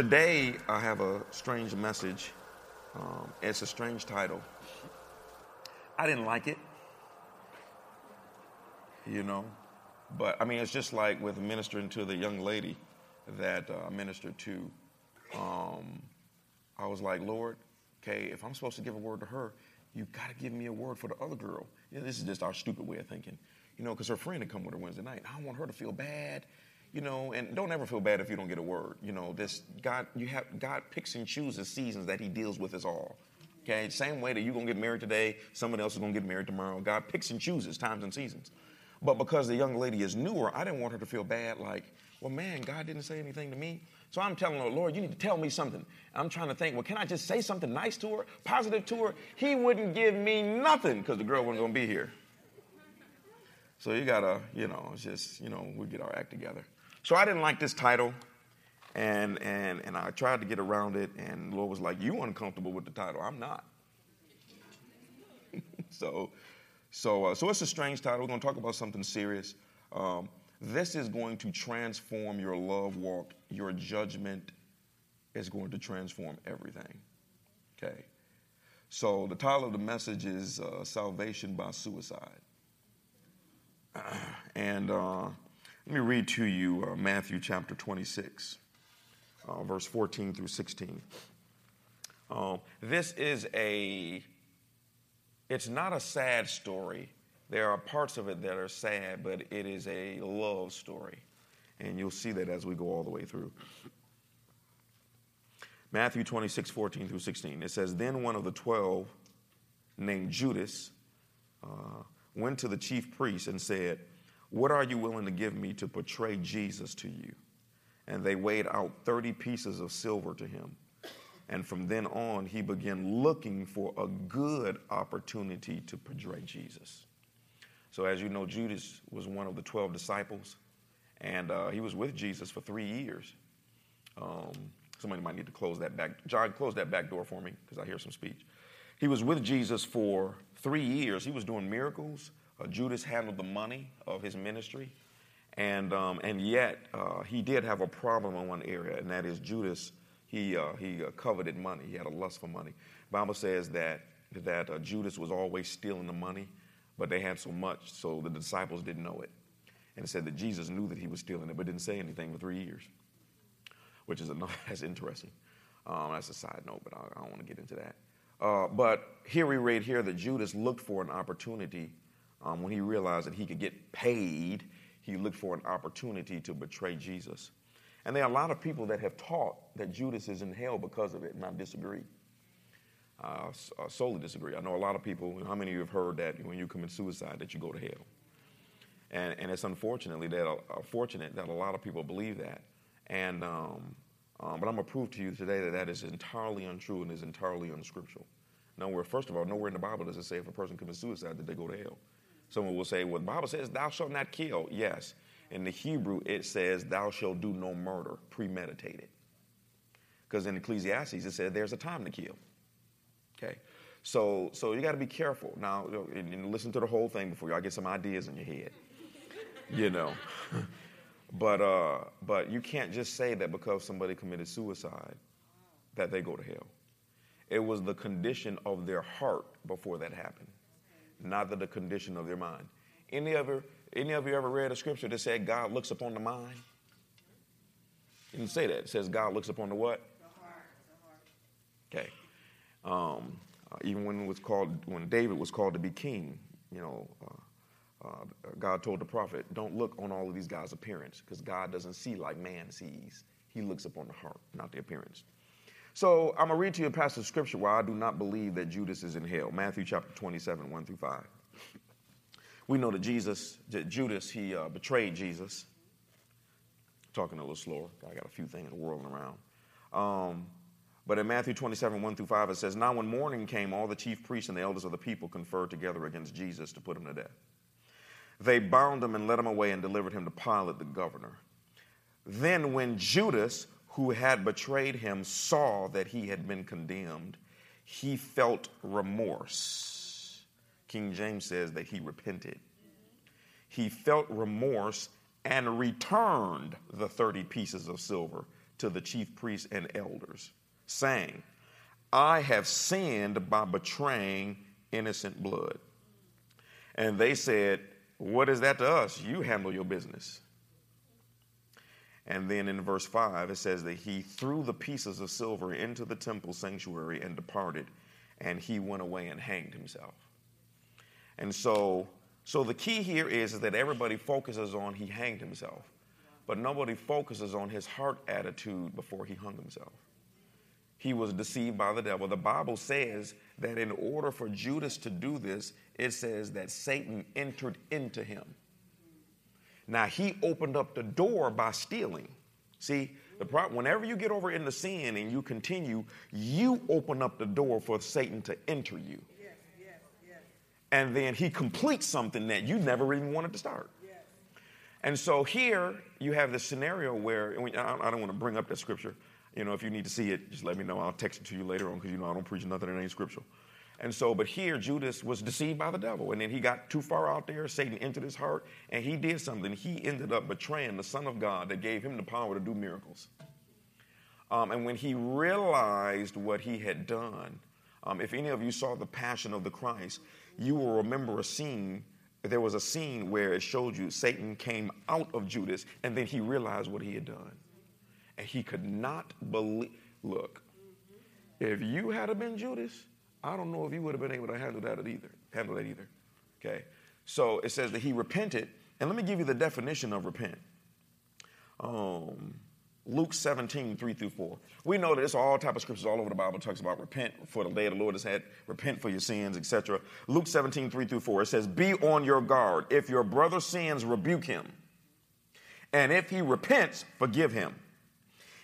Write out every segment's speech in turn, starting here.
Today, I have a strange message. Um, it's a strange title. I didn't like it, you know, but I mean, it's just like with ministering to the young lady that uh, I ministered to. Um, I was like, Lord, okay, if I'm supposed to give a word to her, you've got to give me a word for the other girl. You know, this is just our stupid way of thinking, you know, because her friend had come with her Wednesday night. I don't want her to feel bad you know, and don't ever feel bad if you don't get a word. You know, this God, you have God picks and chooses seasons that He deals with us all. Okay, same way that you're gonna get married today, someone else is gonna get married tomorrow. God picks and chooses times and seasons. But because the young lady is newer, I didn't want her to feel bad, like, well, man, God didn't say anything to me. So I'm telling her, Lord, you need to tell me something. I'm trying to think, well, can I just say something nice to her, positive to her? He wouldn't give me nothing because the girl wasn't gonna be here. So you gotta, you know, just, you know, we get our act together. So I didn't like this title, and and and I tried to get around it, and Lord was like, "You uncomfortable with the title? I'm not." so, so uh, so it's a strange title. We're going to talk about something serious. Um, this is going to transform your love walk. Your judgment is going to transform everything. Okay. So the title of the message is uh, "Salvation by Suicide," and. Uh, let me read to you uh, Matthew chapter 26, uh, verse 14 through 16. Um, this is a, it's not a sad story. There are parts of it that are sad, but it is a love story. And you'll see that as we go all the way through. Matthew 26, 14 through 16. It says, Then one of the twelve, named Judas, uh, went to the chief priests and said, what are you willing to give me to portray Jesus to you? And they weighed out 30 pieces of silver to him. And from then on, he began looking for a good opportunity to portray Jesus. So, as you know, Judas was one of the 12 disciples, and uh, he was with Jesus for three years. Um, somebody might need to close that back. John, close that back door for me because I hear some speech. He was with Jesus for three years. He was doing miracles. Uh, Judas handled the money of his ministry, and um, and yet uh, he did have a problem in one area, and that is Judas. He uh, he uh, coveted money. He had a lust for money. Bible says that that uh, Judas was always stealing the money, but they had so much, so the disciples didn't know it, and it said that Jesus knew that he was stealing it, but didn't say anything for three years, which is another, that's interesting. Um, that's a side note, but I, I don't want to get into that. Uh, but here we read here that Judas looked for an opportunity um, when he realized that he could get paid, he looked for an opportunity to betray Jesus. And there are a lot of people that have taught that Judas is in hell because of it, and I disagree. Uh, uh, solely disagree. I know a lot of people, how many of you have heard that when you commit suicide that you go to hell? And, and it's unfortunately that, uh, fortunate that a lot of people believe that. And, um, um, but I'm going to prove to you today that that is entirely untrue and is entirely unscriptural. Nowhere, first of all, nowhere in the Bible does it say if a person commits suicide that they go to hell. Someone will say, well, the Bible says, thou shalt not kill. Yes. In the Hebrew, it says, thou shalt do no murder, premeditated. Because in Ecclesiastes, it says there's a time to kill. Okay. So, so you got to be careful. Now, and listen to the whole thing before y'all get some ideas in your head. you know. but, uh, but you can't just say that because somebody committed suicide that they go to hell. It was the condition of their heart before that happened neither the condition of their mind. Any of you, any of you ever read a scripture that said God looks upon the mind? You didn't say that. It says God looks upon the what? The heart. Okay. Um, uh, even when it was called, when David was called to be king, you know, uh, uh, God told the prophet, "Don't look on all of these guys' appearance, because God doesn't see like man sees. He looks upon the heart, not the appearance." So I'm going to read to you a passage of scripture where I do not believe that Judas is in hell. Matthew chapter 27, 1 through 5. We know that Jesus, that Judas, he uh, betrayed Jesus. Talking a little slower. I got a few things whirling around. Um, but in Matthew 27, 1 through 5, it says, Now when morning came, all the chief priests and the elders of the people conferred together against Jesus to put him to death. They bound him and led him away and delivered him to Pilate the governor. Then when Judas, who had betrayed him saw that he had been condemned, he felt remorse. King James says that he repented. He felt remorse and returned the 30 pieces of silver to the chief priests and elders, saying, I have sinned by betraying innocent blood. And they said, What is that to us? You handle your business. And then in verse 5, it says that he threw the pieces of silver into the temple sanctuary and departed, and he went away and hanged himself. And so, so the key here is, is that everybody focuses on he hanged himself, but nobody focuses on his heart attitude before he hung himself. He was deceived by the devil. The Bible says that in order for Judas to do this, it says that Satan entered into him. Now, he opened up the door by stealing. See, the problem, whenever you get over into sin and you continue, you open up the door for Satan to enter you. And then he completes something that you never even wanted to start. And so here you have this scenario where, I don't want to bring up that scripture. You know, if you need to see it, just let me know. I'll text it to you later on because, you know, I don't preach nothing that ain't scriptural. And so, but here Judas was deceived by the devil. And then he got too far out there. Satan entered his heart and he did something. He ended up betraying the Son of God that gave him the power to do miracles. Um, and when he realized what he had done, um, if any of you saw the Passion of the Christ, you will remember a scene. There was a scene where it showed you Satan came out of Judas and then he realized what he had done. And he could not believe. Look, if you had been Judas, I don't know if you would have been able to handle that either. Handle that either. Okay. So it says that he repented, and let me give you the definition of repent. Um, Luke 17, 3 through 4. We know that it's all type of scriptures all over the Bible talks about repent for the day of the Lord has had, repent for your sins, etc. Luke 17, 3 through 4, it says, Be on your guard. If your brother sins, rebuke him. And if he repents, forgive him.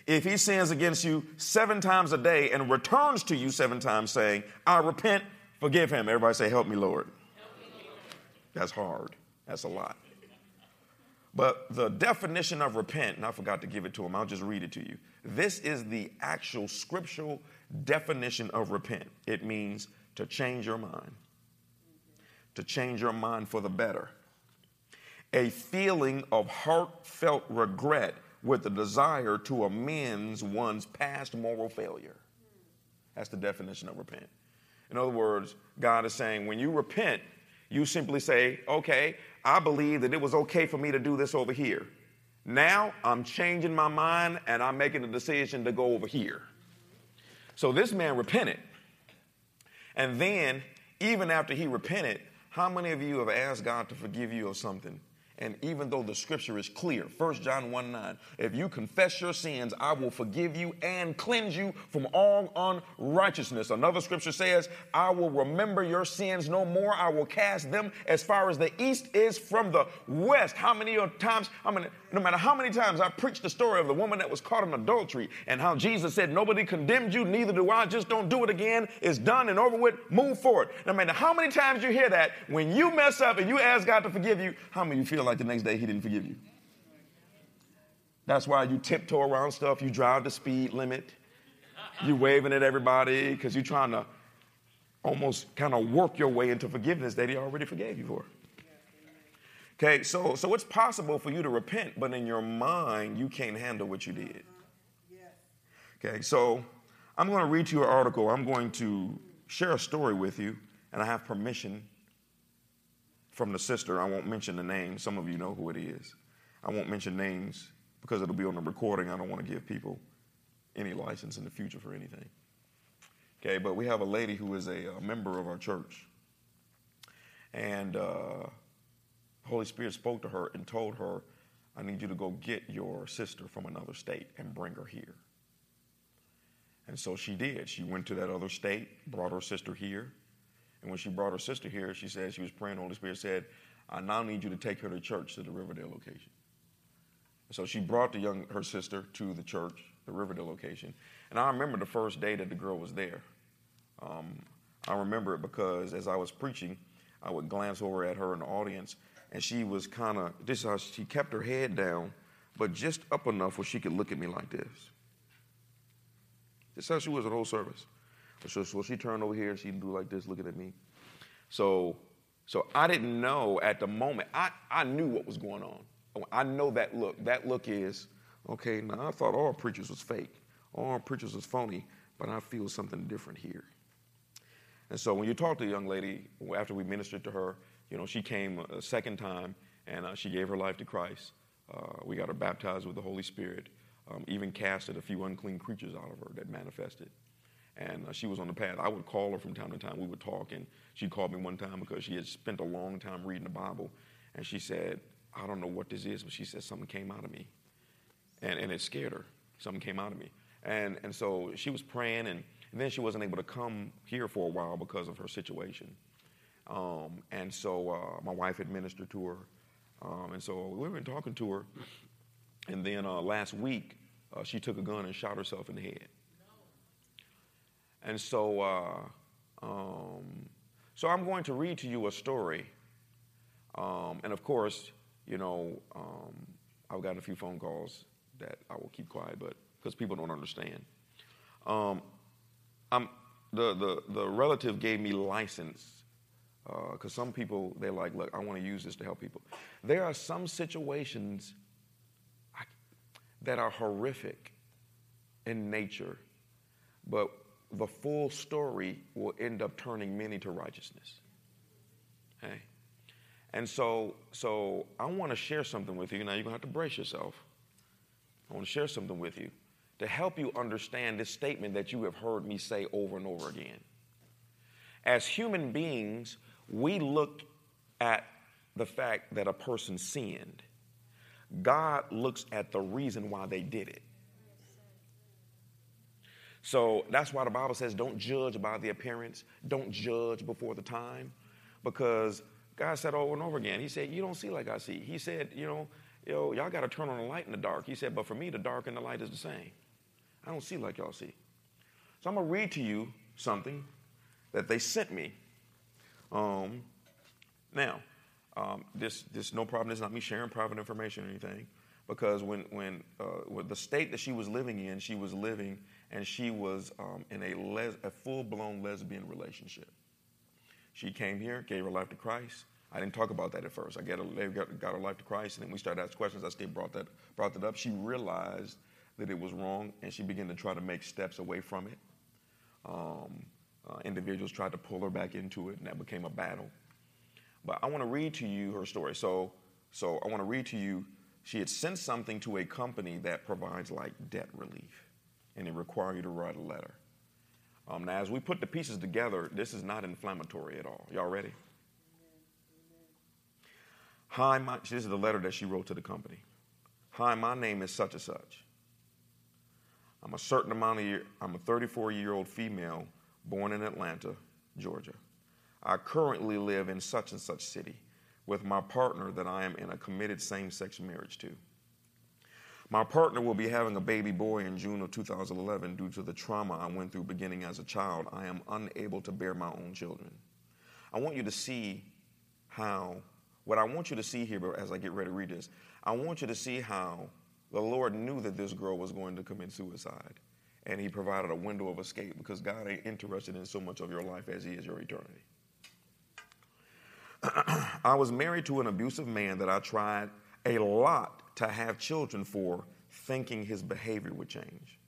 If he sins against you seven times a day and returns to you seven times saying, I repent, forgive him. Everybody say, Help me, Lord. That's hard. That's a lot. But the definition of repent, and I forgot to give it to him, I'll just read it to you. This is the actual scriptural definition of repent. It means to change your mind, to change your mind for the better. A feeling of heartfelt regret with the desire to amend one's past moral failure. That's the definition of repent. In other words, God is saying when you repent, you simply say, okay, I believe that it was okay for me to do this over here. Now I'm changing my mind and I'm making a decision to go over here. So this man repented. And then, even after he repented, how many of you have asked God to forgive you of something and even though the scripture is clear, 1 John 1 9, if you confess your sins, I will forgive you and cleanse you from all unrighteousness. Another scripture says, I will remember your sins no more. I will cast them as far as the east is from the west. How many times, I mean, no matter how many times I preached the story of the woman that was caught in adultery and how Jesus said, Nobody condemned you, neither do I. Just don't do it again. It's done and over with. Move forward. No matter how many times you hear that, when you mess up and you ask God to forgive you, how many you feel like the next day He didn't forgive you? That's why you tiptoe around stuff. You drive the speed limit. You're waving at everybody because you're trying to almost kind of work your way into forgiveness that He already forgave you for. Okay, so, so it's possible for you to repent, but in your mind, you can't handle what you did. Okay, so I'm going to read you an article. I'm going to share a story with you, and I have permission from the sister. I won't mention the name. Some of you know who it is. I won't mention names because it'll be on the recording. I don't want to give people any license in the future for anything. Okay, but we have a lady who is a, a member of our church. And uh, Holy Spirit spoke to her and told her, I need you to go get your sister from another state and bring her here. And so she did. She went to that other state, brought her sister here. And when she brought her sister here, she said she was praying. The Holy Spirit said, I now need you to take her to church to the Riverdale location. So she brought the young her sister to the church, the Riverdale location. And I remember the first day that the girl was there. Um, I remember it because as I was preaching, I would glance over at her in the audience, and she was kind of this how she kept her head down, but just up enough where she could look at me like this. This how she was the whole service. So, so she turned over here and she'd do like this, looking at me. So, so I didn't know at the moment. I, I knew what was going on. I know that look. That look is Okay, now I thought all preachers was fake, all preachers was phony, but I feel something different here. And so when you talk to a young lady, after we ministered to her, you know, she came a second time and uh, she gave her life to Christ. Uh, we got her baptized with the Holy Spirit, um, even casted a few unclean creatures out of her that manifested. And uh, she was on the path. I would call her from time to time. We would talk, and she called me one time because she had spent a long time reading the Bible. And she said, I don't know what this is, but she said something came out of me. And, and it scared her. Something came out of me. And, and so she was praying, and, and then she wasn't able to come here for a while because of her situation. Um, and so uh, my wife had ministered to her. Um, and so we've been talking to her. And then uh, last week, uh, she took a gun and shot herself in the head. And so, uh, um, so I'm going to read to you a story. Um, and of course, you know, um, I've gotten a few phone calls that I will keep quiet, but because people don't understand. Um, I'm, the, the, the relative gave me license because uh, some people, they're like, look, I want to use this to help people. There are some situations that are horrific in nature, but the full story will end up turning many to righteousness. Okay? And so, so I want to share something with you. Now, you're going to have to brace yourself. I want to share something with you to help you understand this statement that you have heard me say over and over again. As human beings, we look at the fact that a person sinned. God looks at the reason why they did it. So that's why the Bible says don't judge by the appearance, don't judge before the time, because God said over and over again, He said, You don't see like I see. He said, You know, yo, y'all got to turn on the light in the dark. He said, But for me, the dark and the light is the same. I don't see like y'all see. So I'm going to read to you something that they sent me. Um, now, um, this, this no problem. Is not me sharing private information or anything, because when, when, uh, with the state that she was living in, she was living and she was um, in a, les- a full blown lesbian relationship. She came here, gave her life to Christ. I didn't talk about that at first. I got, her, got, her life to Christ, and then we started asking questions. I still brought that, brought that up. She realized that it was wrong, and she began to try to make steps away from it. Um, uh, individuals tried to pull her back into it, and that became a battle. But I want to read to you her story. So, so I want to read to you. She had sent something to a company that provides like debt relief, and it required you to write a letter. Um, now, as we put the pieces together, this is not inflammatory at all. Y'all ready? Hi, my, this is the letter that she wrote to the company. Hi, my name is such and such. I'm a certain amount of year, I'm a 34 year old female born in Atlanta, Georgia. I currently live in such and such city with my partner that I am in a committed same sex marriage to. My partner will be having a baby boy in June of 2011 due to the trauma I went through beginning as a child. I am unable to bear my own children. I want you to see how, what I want you to see here as I get ready to read this, I want you to see how the Lord knew that this girl was going to commit suicide. And He provided a window of escape because God ain't interested in so much of your life as He is your eternity. I was married to an abusive man that I tried a lot to have children for, thinking his behavior would change.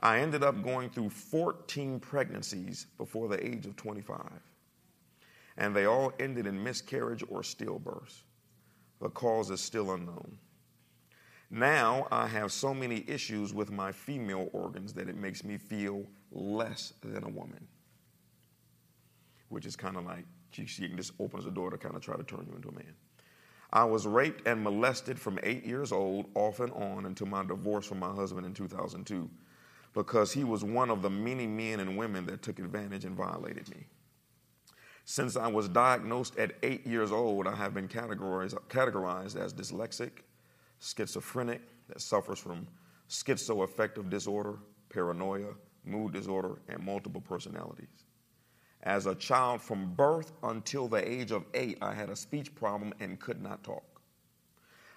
I ended up going through 14 pregnancies before the age of 25, and they all ended in miscarriage or stillbirth. The cause is still unknown. Now I have so many issues with my female organs that it makes me feel less than a woman, which is kind of like she, she just opens the door to kind of try to turn you into a man. I was raped and molested from eight years old, off and on, until my divorce from my husband in 2002, because he was one of the many men and women that took advantage and violated me. Since I was diagnosed at eight years old, I have been categorized, categorized as dyslexic, schizophrenic, that suffers from schizoaffective disorder, paranoia, mood disorder, and multiple personalities. As a child from birth until the age of eight, I had a speech problem and could not talk.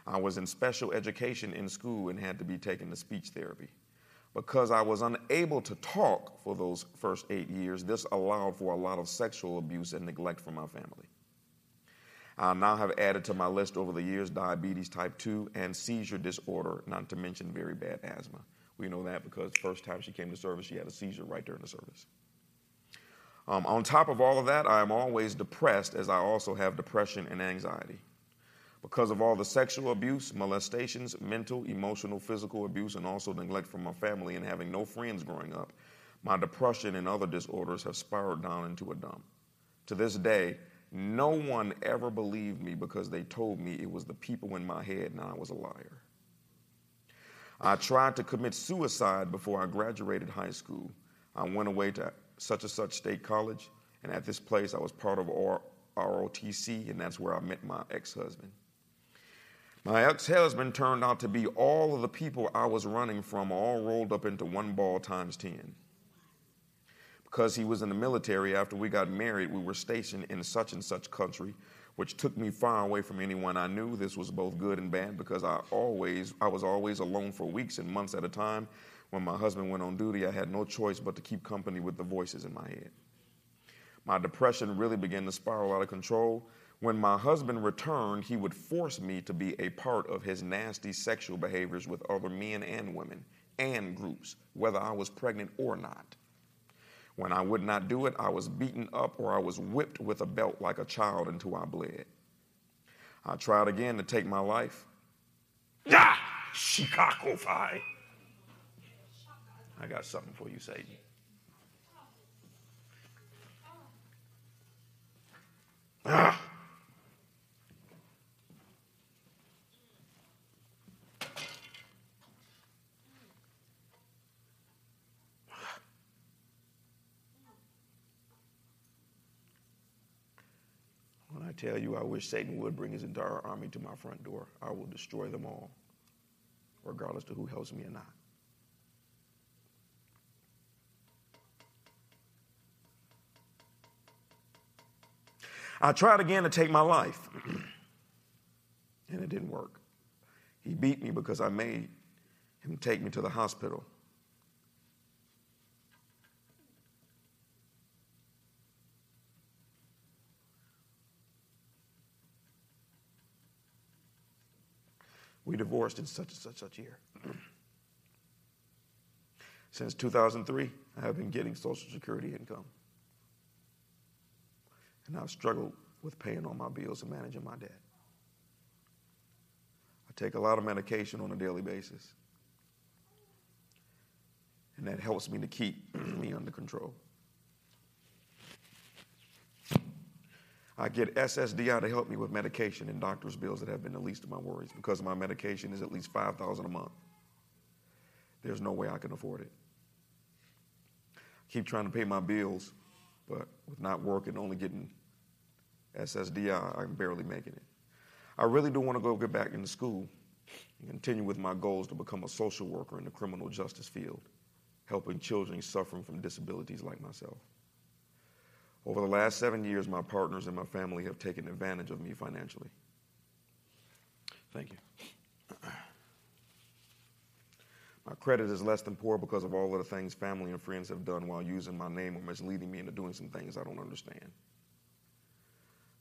I was in special education in school and had to be taken to speech therapy. Because I was unable to talk for those first eight years, this allowed for a lot of sexual abuse and neglect from my family. I now have added to my list over the years diabetes type 2 and seizure disorder, not to mention very bad asthma. We know that because the first time she came to service, she had a seizure right during the service. Um, on top of all of that, I am always depressed as I also have depression and anxiety. Because of all the sexual abuse, molestations, mental, emotional, physical abuse, and also neglect from my family and having no friends growing up, my depression and other disorders have spiraled down into a dump. To this day, no one ever believed me because they told me it was the people in my head and I was a liar. I tried to commit suicide before I graduated high school. I went away to such and such state college, and at this place I was part of ROTC, and that's where I met my ex husband. My ex husband turned out to be all of the people I was running from, all rolled up into one ball times 10 because he was in the military after we got married we were stationed in such and such country which took me far away from anyone i knew this was both good and bad because i always i was always alone for weeks and months at a time when my husband went on duty i had no choice but to keep company with the voices in my head my depression really began to spiral out of control when my husband returned he would force me to be a part of his nasty sexual behaviors with other men and women and groups whether i was pregnant or not when I would not do it, I was beaten up or I was whipped with a belt like a child until I bled. I tried again to take my life. Ah, Chicago Five. I got something for you, Satan. Ah. I tell you, I wish Satan would bring his entire army to my front door. I will destroy them all, regardless to who helps me or not. I tried again to take my life, and it didn't work. He beat me because I made him take me to the hospital. We divorced in such and such such year. Since 2003, I have been getting Social Security income. And I've struggled with paying all my bills and managing my debt. I take a lot of medication on a daily basis. And that helps me to keep me under control. I get SSDI to help me with medication and doctor's bills that have been the least of my worries because my medication is at least 5000 a month. There's no way I can afford it. I keep trying to pay my bills, but with not working, only getting SSDI, I'm barely making it. I really do want to go get back into school and continue with my goals to become a social worker in the criminal justice field, helping children suffering from disabilities like myself. Over the last seven years, my partners and my family have taken advantage of me financially. Thank you. My credit is less than poor because of all of the things family and friends have done while using my name or misleading me into doing some things I don't understand.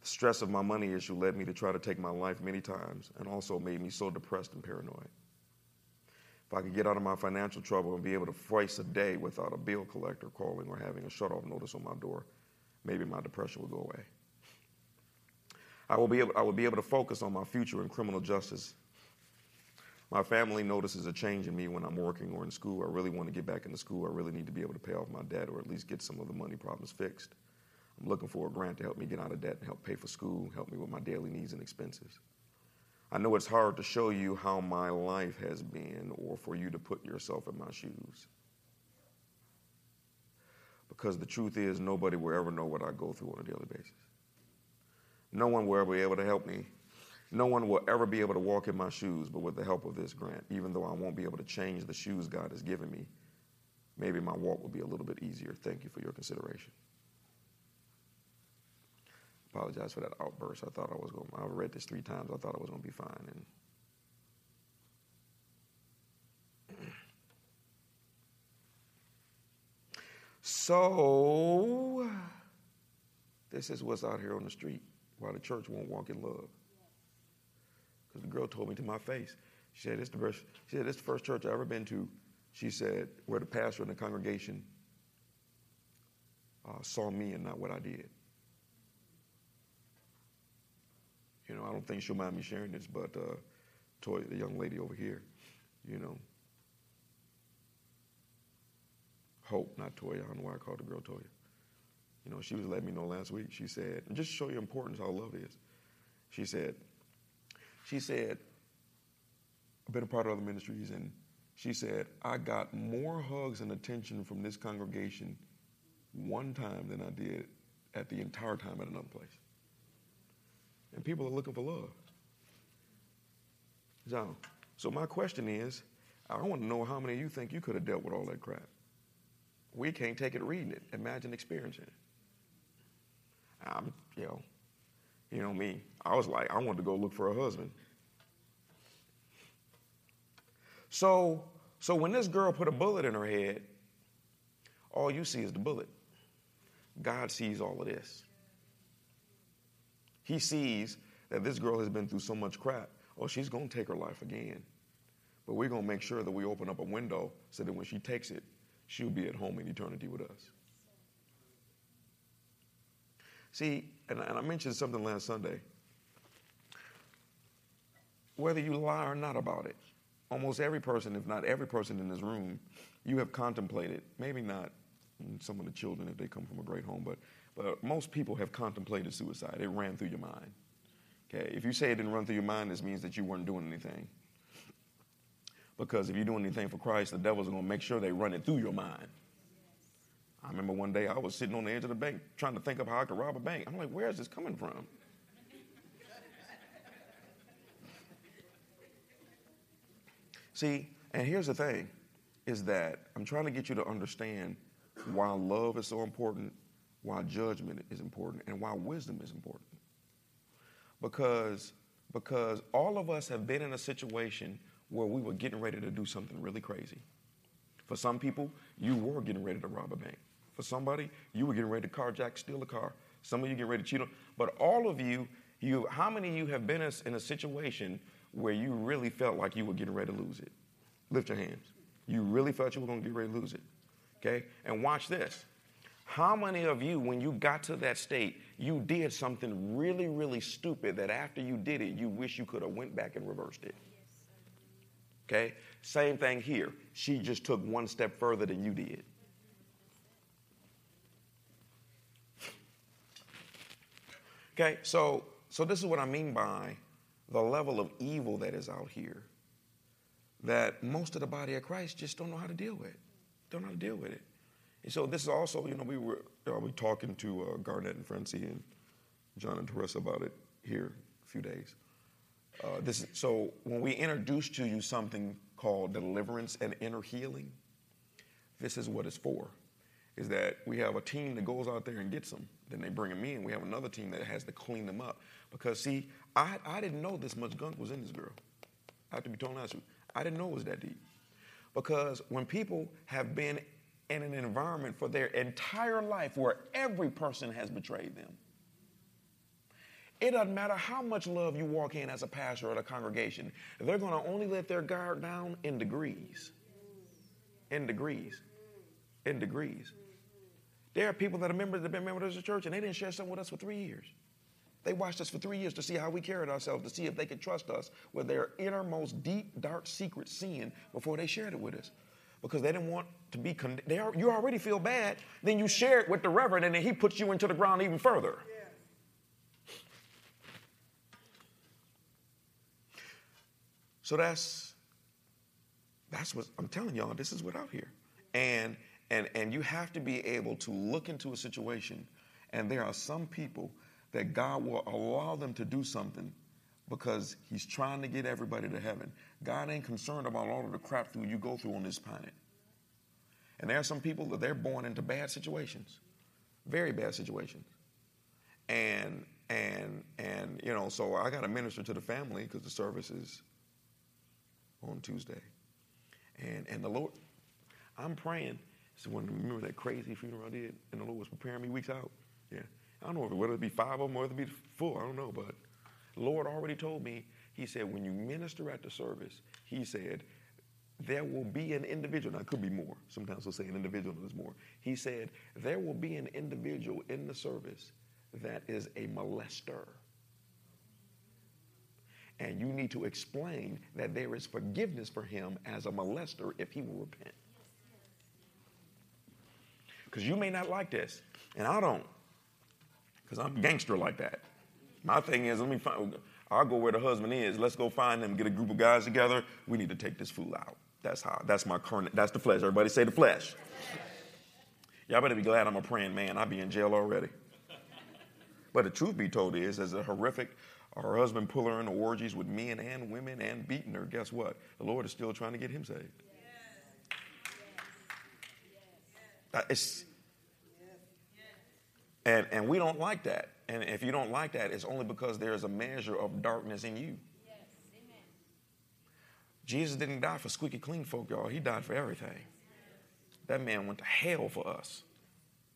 The stress of my money issue led me to try to take my life many times and also made me so depressed and paranoid. If I could get out of my financial trouble and be able to face a day without a bill collector calling or having a shut off notice on my door, maybe my depression will go away. I will, be able, I will be able to focus on my future in criminal justice. My family notices a change in me when I'm working or in school. I really want to get back into school. I really need to be able to pay off my debt or at least get some of the money problems fixed. I'm looking for a grant to help me get out of debt and help pay for school, help me with my daily needs and expenses. I know it's hard to show you how my life has been or for you to put yourself in my shoes because the truth is, nobody will ever know what I go through on a daily basis. No one will ever be able to help me. No one will ever be able to walk in my shoes, but with the help of this grant, even though I won't be able to change the shoes God has given me, maybe my walk will be a little bit easier. Thank you for your consideration. Apologize for that outburst. I thought I was going. I've read this three times. I thought I was going to be fine, and So, this is what's out here on the street. why the church won't walk in love. Because the girl told me to my face. She said, it's the first." She said, "This the first church I've ever been to." She said, "Where the pastor and the congregation uh, saw me and not what I did." You know, I don't think she'll mind me sharing this, but uh, Toy, the young lady over here, you know, Hope, not Toya. I don't know why I called the girl Toya. You know, she was letting me know last week. She said, and just to show you importance how love is. She said, she said, I've been a part of other ministries, and she said, I got more hugs and attention from this congregation one time than I did at the entire time at another place. And people are looking for love. So, so my question is, I want to know how many of you think you could have dealt with all that crap. We can't take it reading it. Imagine experiencing it. I'm, you know, you know me. I was like, I wanted to go look for a husband. So, so when this girl put a bullet in her head, all you see is the bullet. God sees all of this. He sees that this girl has been through so much crap. Oh, she's going to take her life again. But we're going to make sure that we open up a window so that when she takes it, she'll be at home in eternity with us. See, and, I mentioned something last Sunday. Whether you lie or not about it, almost every person, if not every person in this room, you have contemplated, maybe not some of the children if they come from a great home, but, most people have contemplated suicide. It ran through your mind. Okay, if you say it didn't run through your mind, this means that you weren't doing anything. Because if you're doing anything for Christ, the devil's to make sure they run it through your mind. I remember one day I was sitting on the edge of the bank trying to think of how I could rob a bank. I'm like, where is this coming from? See, and here's the thing is that I'm trying to get you to understand why love is so important, why judgment is important, and why wisdom is important. Because, because all of us have been in a situation where we were getting ready to do something really crazy. For some people, you were getting ready to rob a bank. For somebody, you were getting ready to carjack, steal a car. Some of you getting ready to cheat on. But all of you, you, how many of you have been in a situation where you really felt like you were getting ready to lose it? Lift your hands. You really felt you were going to get ready to lose it. Okay? And watch this. How many of you, when you got to that state, you did something really, really stupid that after you did it, you wish you could have went back and reversed it? Okay? Same thing here. She just took one step further than you did. Okay, so so this is what I mean by the level of evil that is out here that most of the body of Christ just don't know how to deal with. Don't know how to deal with it. And so this is also, you know, we were uh, we talking to uh, Garnett and Francie and John and Teresa about it here a few days. Uh, this is, so when we introduce to you something called deliverance and inner healing, this is what it's for. Is that we have a team that goes out there and gets them. Then they bring them in. We have another team that has to clean them up. Because see, I, I didn't know this much gunk was in this girl. I have to be totally honest with you. I didn't know it was that deep. Because when people have been in an environment for their entire life where every person has betrayed them, it doesn't matter how much love you walk in as a pastor or a congregation, they're going to only let their guard down in degrees. In degrees. In degrees. There are people that are members that have been members of the church and they didn't share something with us for three years. They watched us for three years to see how we carried ourselves, to see if they could trust us with their innermost, deep, dark, secret sin before they shared it with us. Because they didn't want to be, con- they are, you already feel bad, then you share it with the reverend, and then he puts you into the ground even further. So that's that's what I'm telling y'all. This is what out here, and and and you have to be able to look into a situation, and there are some people that God will allow them to do something because He's trying to get everybody to heaven. God ain't concerned about all of the crap through you go through on this planet. And there are some people that they're born into bad situations, very bad situations. And and and you know, so I got to minister to the family because the service is on Tuesday. And and the Lord, I'm praying. So when remember that crazy funeral I did, and the Lord was preparing me weeks out. Yeah. I don't know whether it be five of them or whether it be four. I don't know, but the Lord already told me. He said, when you minister at the service, He said, there will be an individual. Now, it could be more. Sometimes we'll say an individual, there's more. He said, there will be an individual in the service that is a molester. And you need to explain that there is forgiveness for him as a molester if he will repent. Because you may not like this, and I don't, because I'm gangster like that. My thing is, let me find, I'll go where the husband is. Let's go find him, get a group of guys together. We need to take this fool out. That's how, that's my current, that's the flesh. Everybody say the flesh. Y'all better be glad I'm a praying man. I'd be in jail already. But the truth be told is, as a horrific, her husband pull her into orgies with men and women and beating her, guess what? The Lord is still trying to get him saved. Uh, it's, and, and we don't like that. And if you don't like that, it's only because there's a measure of darkness in you. Jesus didn't die for squeaky clean folk, y'all. He died for everything. That man went to hell for us.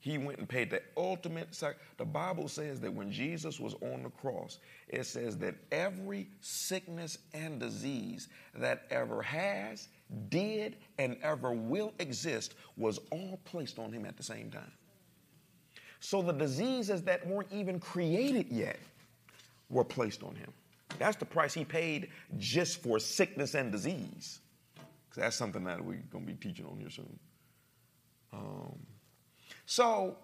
He went and paid the ultimate sac. The Bible says that when Jesus was on the cross, it says that every sickness and disease that ever has, did, and ever will exist was all placed on him at the same time. So the diseases that weren't even created yet were placed on him. That's the price he paid just for sickness and disease. Because that's something that we're going to be teaching on here soon. Um, so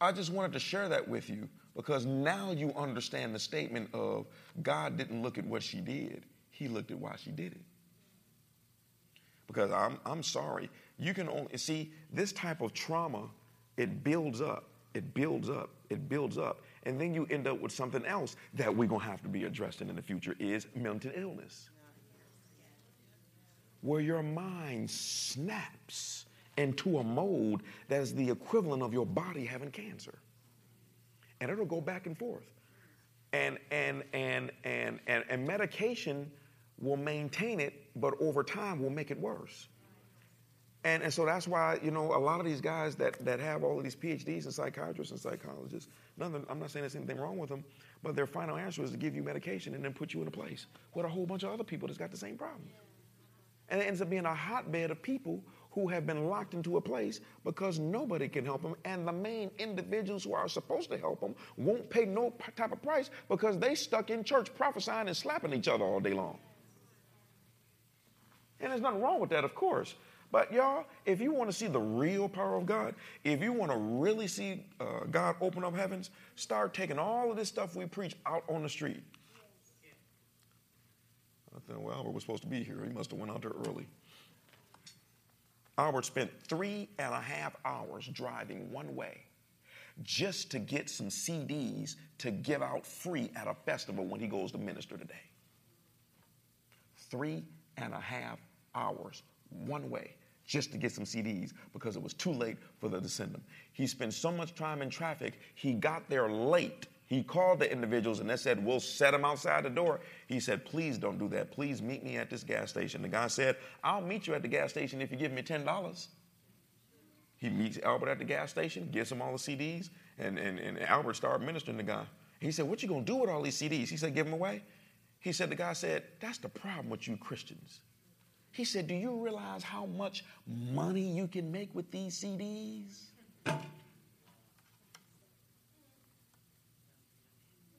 I just wanted to share that with you because now you understand the statement of God didn't look at what she did, He looked at why she did it. Because I'm, I'm sorry, you can only see this type of trauma, it builds up, it builds up, it builds up. And then you end up with something else that we're going to have to be addressing in the future is mental illness. Where your mind snaps into a mode that is the equivalent of your body having cancer. And it'll go back and forth. And and and and and, and medication will maintain it, but over time will make it worse. And, and so that's why, you know, a lot of these guys that, that have all of these PhDs in psychiatrists and psychologists, I'm not saying there's anything wrong with them, but their final answer is to give you medication and then put you in a place with a whole bunch of other people that's got the same problem. And it ends up being a hotbed of people who have been locked into a place because nobody can help them. And the main individuals who are supposed to help them won't pay no type of price because they stuck in church prophesying and slapping each other all day long. And there's nothing wrong with that, of course. But y'all, if you want to see the real power of God, if you want to really see uh, God open up heavens, start taking all of this stuff we preach out on the street. I thought, well, Albert was supposed to be here. He must have went out there early. Albert spent three and a half hours driving one way just to get some CDs to give out free at a festival when he goes to minister today. Three and a half hours one way just to get some CDs because it was too late for the to send them. He spent so much time in traffic, he got there late. He called the individuals and they said, We'll set them outside the door. He said, Please don't do that. Please meet me at this gas station. The guy said, I'll meet you at the gas station if you give me $10. He meets Albert at the gas station, gives him all the CDs, and, and, and Albert started ministering to the guy. He said, What you gonna do with all these CDs? He said, Give them away. He said, The guy said, That's the problem with you Christians. He said, Do you realize how much money you can make with these CDs?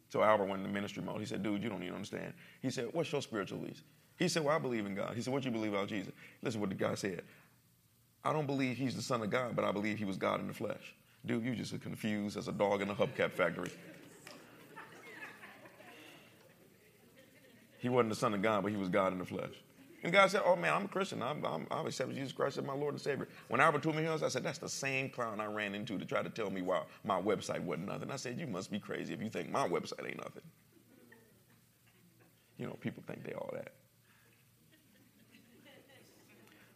So Albert went into ministry mode. He said, Dude, you don't even understand. He said, What's your spiritual beliefs? He said, Well, I believe in God. He said, What do you believe about Jesus? Listen what the guy said. I don't believe he's the son of God, but I believe he was God in the flesh. Dude, you just as confused as a dog in a hubcap factory. he wasn't the son of God, but he was God in the flesh. And God said, Oh man, I'm a Christian. I'm, I'm, I've accepted Jesus Christ as my Lord and Savior. When Albert told me I said, That's the same clown I ran into to try to tell me why my website wasn't nothing. I said, You must be crazy if you think my website ain't nothing. You know, people think they all that.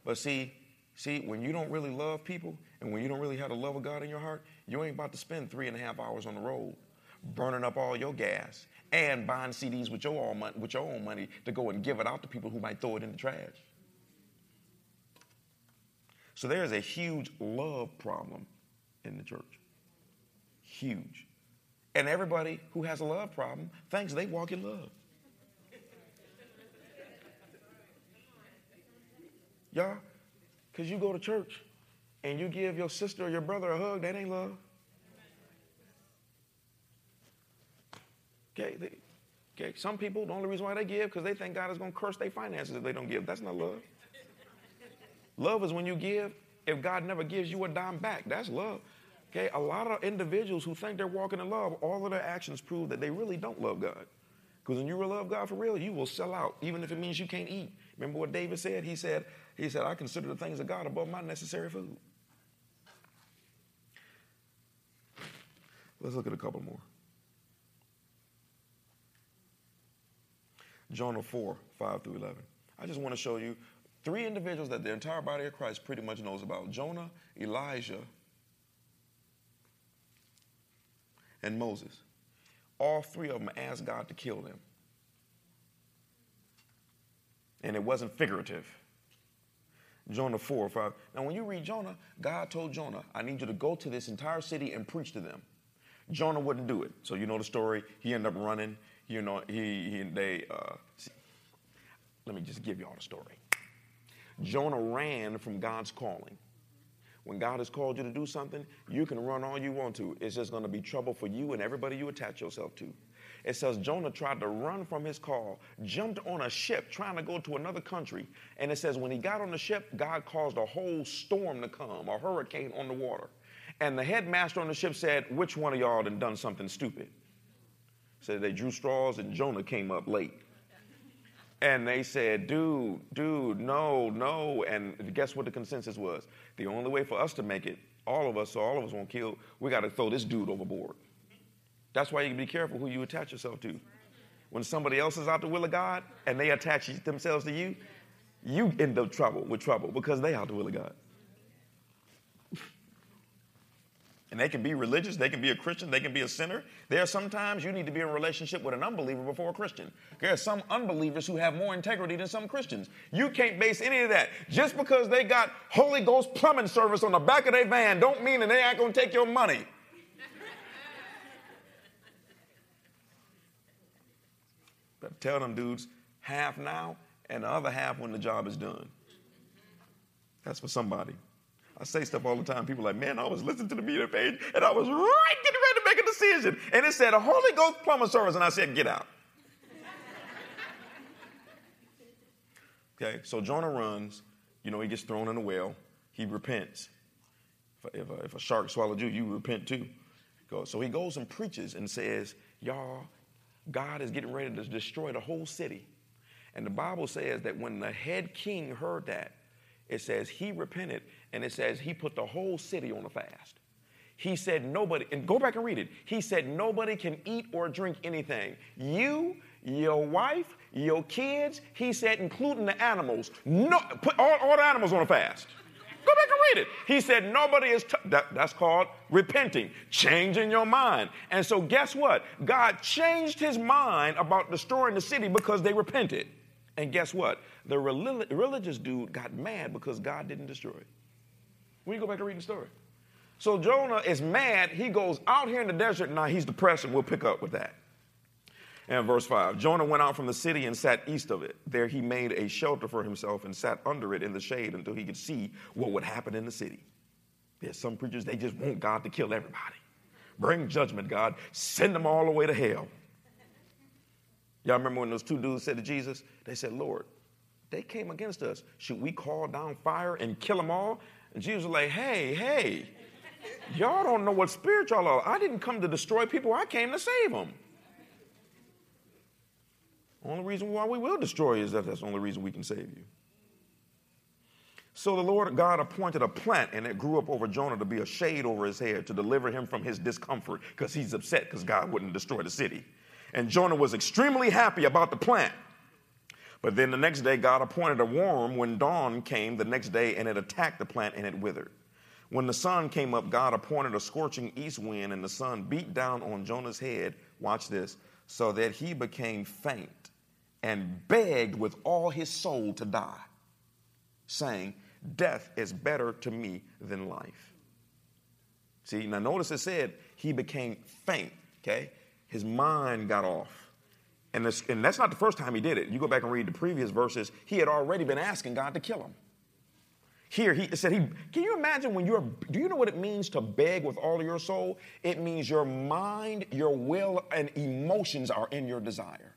But see, see, when you don't really love people and when you don't really have the love of God in your heart, you ain't about to spend three and a half hours on the road burning up all your gas and buying CDs with your, own money, with your own money to go and give it out to people who might throw it in the trash. So there is a huge love problem in the church. Huge. And everybody who has a love problem thinks they walk in love. Y'all, because you go to church and you give your sister or your brother a hug, that ain't love. Okay, they, okay. Some people, the only reason why they give because they think God is going to curse their finances if they don't give. That's not love. love is when you give. If God never gives you a dime back, that's love. Okay, a lot of individuals who think they're walking in love, all of their actions prove that they really don't love God. Because when you love God for real, you will sell out, even if it means you can't eat. Remember what David said? He said, he said, I consider the things of God above my necessary food. Let's look at a couple more. Jonah 4, 5 through 11. I just want to show you three individuals that the entire body of Christ pretty much knows about Jonah, Elijah, and Moses. All three of them asked God to kill them. And it wasn't figurative. Jonah 4 or 5. Now, when you read Jonah, God told Jonah, I need you to go to this entire city and preach to them. Jonah wouldn't do it. So, you know the story. He ended up running. You know, he, he they, uh, let me just give you all the story. Jonah ran from God's calling. When God has called you to do something, you can run all you want to. It's just going to be trouble for you and everybody you attach yourself to. It says Jonah tried to run from his call, jumped on a ship trying to go to another country. And it says when he got on the ship, God caused a whole storm to come, a hurricane on the water. And the headmaster on the ship said, Which one of y'all done done something stupid? Said they drew straws and Jonah came up late. And they said, dude, dude, no, no. And guess what the consensus was? The only way for us to make it, all of us, so all of us won't kill, we got to throw this dude overboard. That's why you can be careful who you attach yourself to. When somebody else is out the will of God and they attach themselves to you, you end up trouble with trouble because they out the will of God. And they can be religious, they can be a Christian, they can be a sinner. There are sometimes you need to be in relationship with an unbeliever before a Christian. There are some unbelievers who have more integrity than some Christians. You can't base any of that. Just because they got Holy Ghost plumbing service on the back of their van don't mean that they ain't gonna take your money. but tell them dudes, half now and the other half when the job is done. That's for somebody. I say stuff all the time. People are like, man, I was listening to the media page and I was right getting ready to make a decision. And it said a Holy Ghost plumber service. And I said, get out. okay, so Jonah runs. You know, he gets thrown in a well. He repents. If a, if a, if a shark swallowed you, you repent too. So he goes and preaches and says, y'all, God is getting ready to destroy the whole city. And the Bible says that when the head king heard that, it says he repented and it says he put the whole city on a fast. He said nobody, and go back and read it. He said nobody can eat or drink anything. You, your wife, your kids, he said, including the animals, no, put all, all the animals on a fast. Go back and read it. He said, nobody is, t- that, that's called repenting, changing your mind. And so, guess what? God changed his mind about destroying the city because they repented. And guess what? The religious dude got mad because God didn't destroy it. You go back and read the story. So Jonah is mad. He goes out here in the desert. Now he's depressed, and we'll pick up with that. And verse 5 Jonah went out from the city and sat east of it. There he made a shelter for himself and sat under it in the shade until he could see what would happen in the city. There's some preachers, they just want God to kill everybody. Bring judgment, God. Send them all the way to hell. Y'all remember when those two dudes said to Jesus, they said, Lord, they came against us. Should we call down fire and kill them all? And Jesus was like, hey, hey, y'all don't know what spirit y'all are. I didn't come to destroy people, I came to save them. Only reason why we will destroy you is that that's the only reason we can save you. So the Lord God appointed a plant, and it grew up over Jonah to be a shade over his head to deliver him from his discomfort because he's upset because God wouldn't destroy the city. And Jonah was extremely happy about the plant. But then the next day, God appointed a worm when dawn came the next day, and it attacked the plant and it withered. When the sun came up, God appointed a scorching east wind, and the sun beat down on Jonah's head. Watch this, so that he became faint and begged with all his soul to die, saying, Death is better to me than life. See, now notice it said he became faint. Okay? His mind got off. And, this, and that's not the first time he did it. You go back and read the previous verses, he had already been asking God to kill him. Here, he said, he, Can you imagine when you're, do you know what it means to beg with all of your soul? It means your mind, your will, and emotions are in your desire.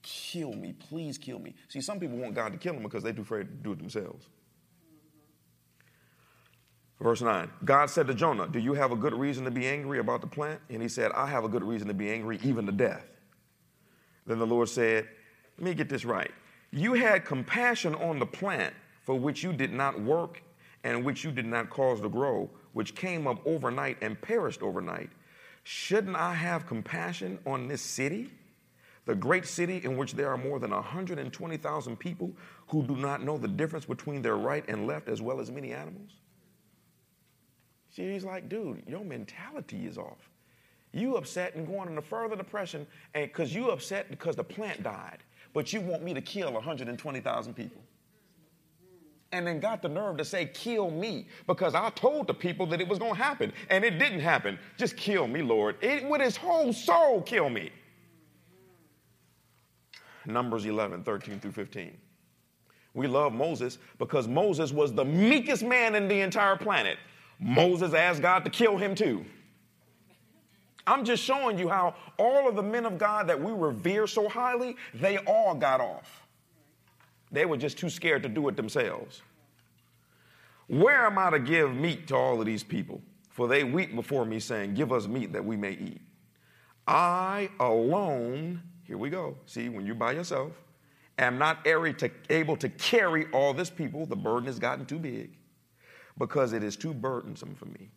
Kill me, please kill me. See, some people want God to kill them because they're too afraid to do it themselves. Verse 9 God said to Jonah, Do you have a good reason to be angry about the plant? And he said, I have a good reason to be angry, even to death. Then the Lord said, Let me get this right. You had compassion on the plant for which you did not work and which you did not cause to grow, which came up overnight and perished overnight. Shouldn't I have compassion on this city, the great city in which there are more than 120,000 people who do not know the difference between their right and left, as well as many animals? See, he's like, dude, your mentality is off. You upset and going into further depression, and because you upset because the plant died, but you want me to kill 120,000 people and then got the nerve to say, Kill me, because I told the people that it was going to happen, and it didn't happen. Just kill me, Lord. It, with his whole soul, kill me. Numbers 11, 13 through 15. We love Moses because Moses was the meekest man in the entire planet. Moses asked God to kill him too. I'm just showing you how all of the men of God that we revere so highly, they all got off. They were just too scared to do it themselves. Where am I to give meat to all of these people? For they weep before me, saying, Give us meat that we may eat. I alone, here we go. See, when you're by yourself, am not able to carry all this people. The burden has gotten too big because it is too burdensome for me.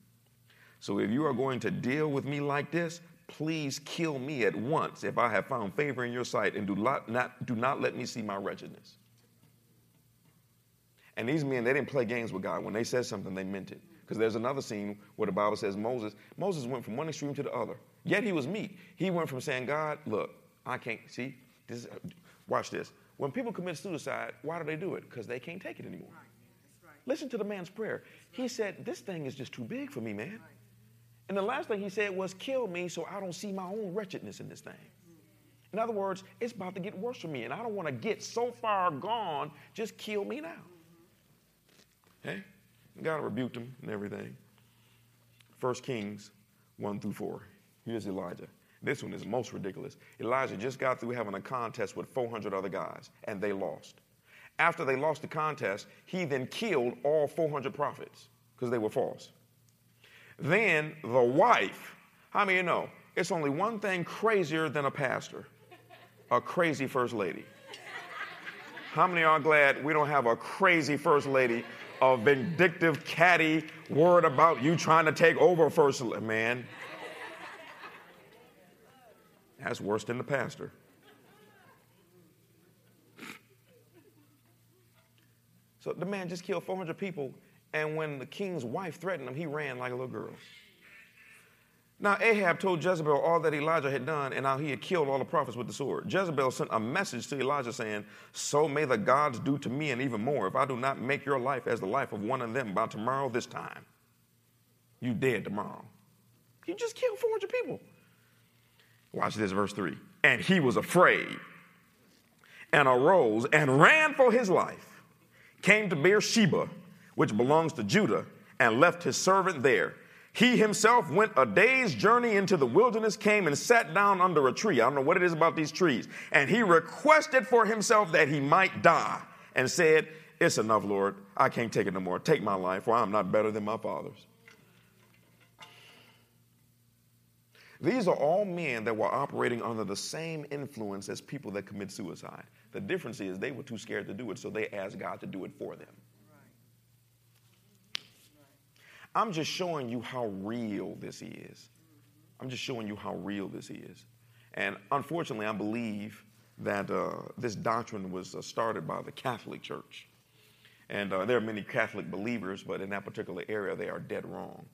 So if you are going to deal with me like this, please kill me at once if I have found favor in your sight, and do not, not, do not let me see my wretchedness. And these men, they didn't play games with God. When they said something, they meant it. Because there's another scene where the Bible says Moses, Moses went from one extreme to the other. Yet he was meek. He went from saying, God, look, I can't, see, this, watch this. When people commit suicide, why do they do it? Because they can't take it anymore. Listen to the man's prayer. He said, This thing is just too big for me, man. And the last thing he said was, Kill me so I don't see my own wretchedness in this thing. In other words, it's about to get worse for me, and I don't want to get so far gone, just kill me now. Okay? God rebuked him and everything. First Kings 1 through 4. Here's Elijah. This one is most ridiculous. Elijah just got through having a contest with 400 other guys, and they lost. After they lost the contest, he then killed all 400 prophets because they were false. Then the wife, how many you know? It's only one thing crazier than a pastor a crazy first lady. How many are glad we don't have a crazy first lady a vindictive, catty word about you trying to take over first. Man, that's worse than the pastor. So the man just killed 400 people, and when the king's wife threatened him, he ran like a little girl. Now, Ahab told Jezebel all that Elijah had done and how he had killed all the prophets with the sword. Jezebel sent a message to Elijah saying, So may the gods do to me and even more if I do not make your life as the life of one of them by tomorrow this time. You dead tomorrow. You just killed 400 people. Watch this, verse 3. And he was afraid and arose and ran for his life, came to Beersheba, which belongs to Judah, and left his servant there he himself went a day's journey into the wilderness, came and sat down under a tree. I don't know what it is about these trees. And he requested for himself that he might die and said, It's enough, Lord. I can't take it no more. Take my life, for I'm not better than my father's. These are all men that were operating under the same influence as people that commit suicide. The difference is they were too scared to do it, so they asked God to do it for them. I'm just showing you how real this is. I'm just showing you how real this is. And unfortunately, I believe that uh, this doctrine was uh, started by the Catholic Church. And uh, there are many Catholic believers, but in that particular area, they are dead wrong.